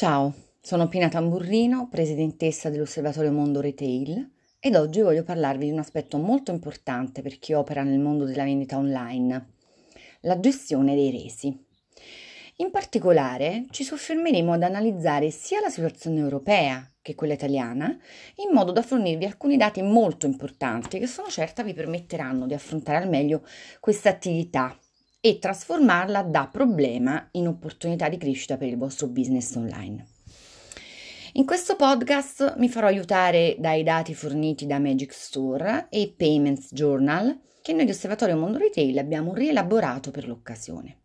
Ciao, sono Pina Tamburrino, presidentessa dell'Osservatorio Mondo Retail ed oggi voglio parlarvi di un aspetto molto importante per chi opera nel mondo della vendita online, la gestione dei resi. In particolare ci soffermeremo ad analizzare sia la situazione europea che quella italiana, in modo da fornirvi alcuni dati molto importanti che sono certa vi permetteranno di affrontare al meglio questa attività e trasformarla da problema in opportunità di crescita per il vostro business online. In questo podcast mi farò aiutare dai dati forniti da Magic Store e Payments Journal che noi di Osservatorio Mondo Retail abbiamo rielaborato per l'occasione.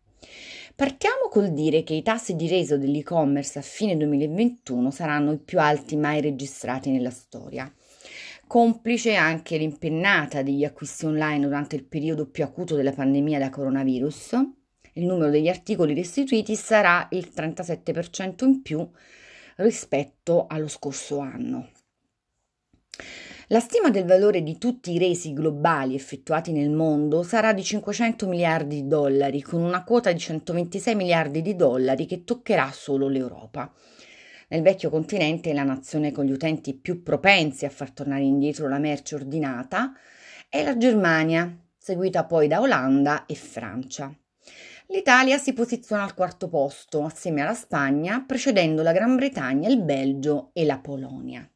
Partiamo col dire che i tassi di reso dell'e-commerce a fine 2021 saranno i più alti mai registrati nella storia complice anche l'impennata degli acquisti online durante il periodo più acuto della pandemia da coronavirus. Il numero degli articoli restituiti sarà il 37% in più rispetto allo scorso anno. La stima del valore di tutti i resi globali effettuati nel mondo sarà di 500 miliardi di dollari, con una quota di 126 miliardi di dollari che toccherà solo l'Europa. Nel vecchio continente la nazione con gli utenti più propensi a far tornare indietro la merce ordinata è la Germania, seguita poi da Olanda e Francia. L'Italia si posiziona al quarto posto assieme alla Spagna, precedendo la Gran Bretagna, il Belgio e la Polonia.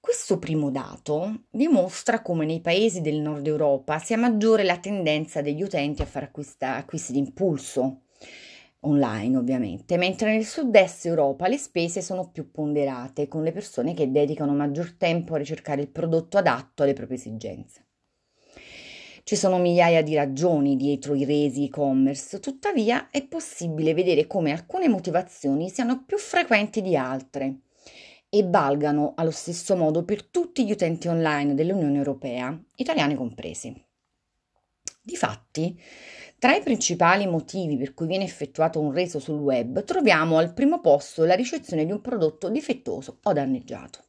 Questo primo dato dimostra come nei paesi del nord Europa sia maggiore la tendenza degli utenti a fare acquisti d'impulso, online ovviamente, mentre nel sud-est Europa le spese sono più ponderate, con le persone che dedicano maggior tempo a ricercare il prodotto adatto alle proprie esigenze. Ci sono migliaia di ragioni dietro i resi e-commerce, tuttavia è possibile vedere come alcune motivazioni siano più frequenti di altre e valgano allo stesso modo per tutti gli utenti online dell'Unione Europea, italiani compresi. Difatti, tra i principali motivi per cui viene effettuato un reso sul web troviamo al primo posto la ricezione di un prodotto difettoso o danneggiato.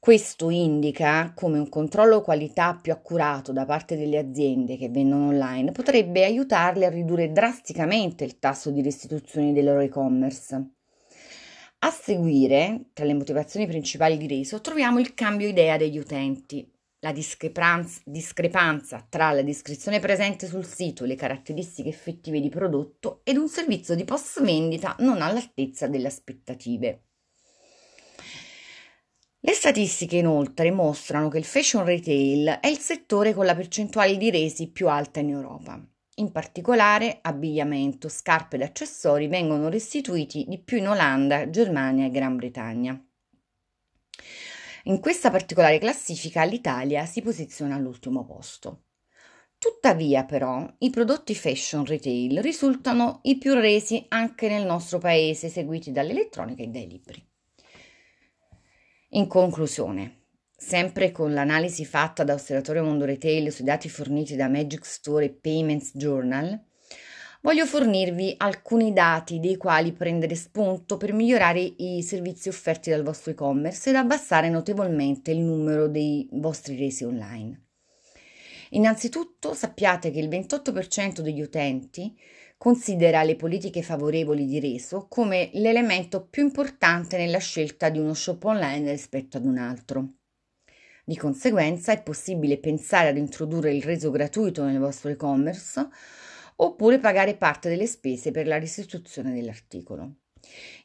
Questo indica come un controllo qualità più accurato da parte delle aziende che vendono online potrebbe aiutarle a ridurre drasticamente il tasso di restituzione del loro e-commerce. A seguire, tra le motivazioni principali di reso, troviamo il cambio idea degli utenti, la discrepanza, discrepanza tra la descrizione presente sul sito e le caratteristiche effettive di prodotto ed un servizio di post vendita non all'altezza delle aspettative. Le statistiche inoltre mostrano che il fashion retail è il settore con la percentuale di resi più alta in Europa. In particolare, abbigliamento, scarpe ed accessori vengono restituiti di più in Olanda, Germania e Gran Bretagna. In questa particolare classifica l'Italia si posiziona all'ultimo posto. Tuttavia, però, i prodotti fashion retail risultano i più resi anche nel nostro paese, seguiti dall'elettronica e dai libri. In conclusione, sempre con l'analisi fatta da Osservatorio Mondo Retail sui dati forniti da Magic Store e Payments Journal, voglio fornirvi alcuni dati dei quali prendere spunto per migliorare i servizi offerti dal vostro e-commerce ed abbassare notevolmente il numero dei vostri resi online. Innanzitutto sappiate che il 28% degli utenti considera le politiche favorevoli di reso come l'elemento più importante nella scelta di uno shop online rispetto ad un altro. Di conseguenza è possibile pensare ad introdurre il reso gratuito nel vostro e-commerce oppure pagare parte delle spese per la restituzione dell'articolo.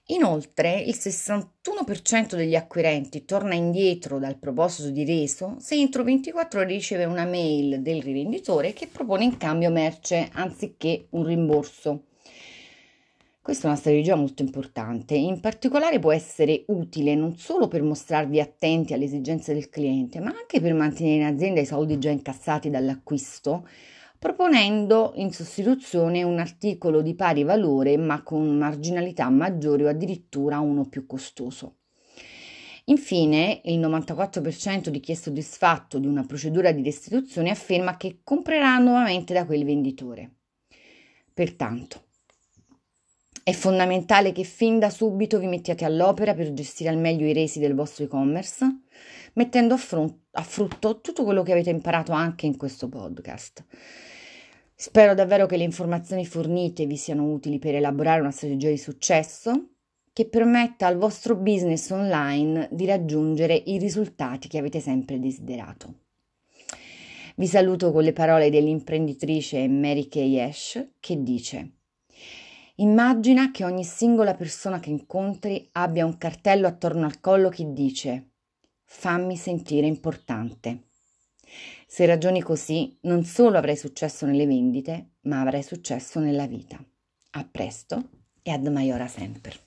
Inoltre, il 61% degli acquirenti torna indietro dal proposito di reso se entro 24 ore riceve una mail del rivenditore che propone in cambio merce anziché un rimborso. Questa è una strategia molto importante, in particolare può essere utile non solo per mostrarvi attenti alle esigenze del cliente, ma anche per mantenere in azienda i soldi già incassati dall'acquisto proponendo in sostituzione un articolo di pari valore ma con marginalità maggiori o addirittura uno più costoso. Infine, il 94% di chi è soddisfatto di una procedura di restituzione afferma che comprerà nuovamente da quel venditore. Pertanto, è fondamentale che fin da subito vi mettiate all'opera per gestire al meglio i resi del vostro e-commerce, mettendo a, front- a frutto tutto quello che avete imparato anche in questo podcast. Spero davvero che le informazioni fornite vi siano utili per elaborare una strategia di successo che permetta al vostro business online di raggiungere i risultati che avete sempre desiderato. Vi saluto con le parole dell'imprenditrice Mary Kay Ash che dice Immagina che ogni singola persona che incontri abbia un cartello attorno al collo che dice fammi sentire importante. Se ragioni così, non solo avrai successo nelle vendite, ma avrai successo nella vita. A presto e ad maiora sempre.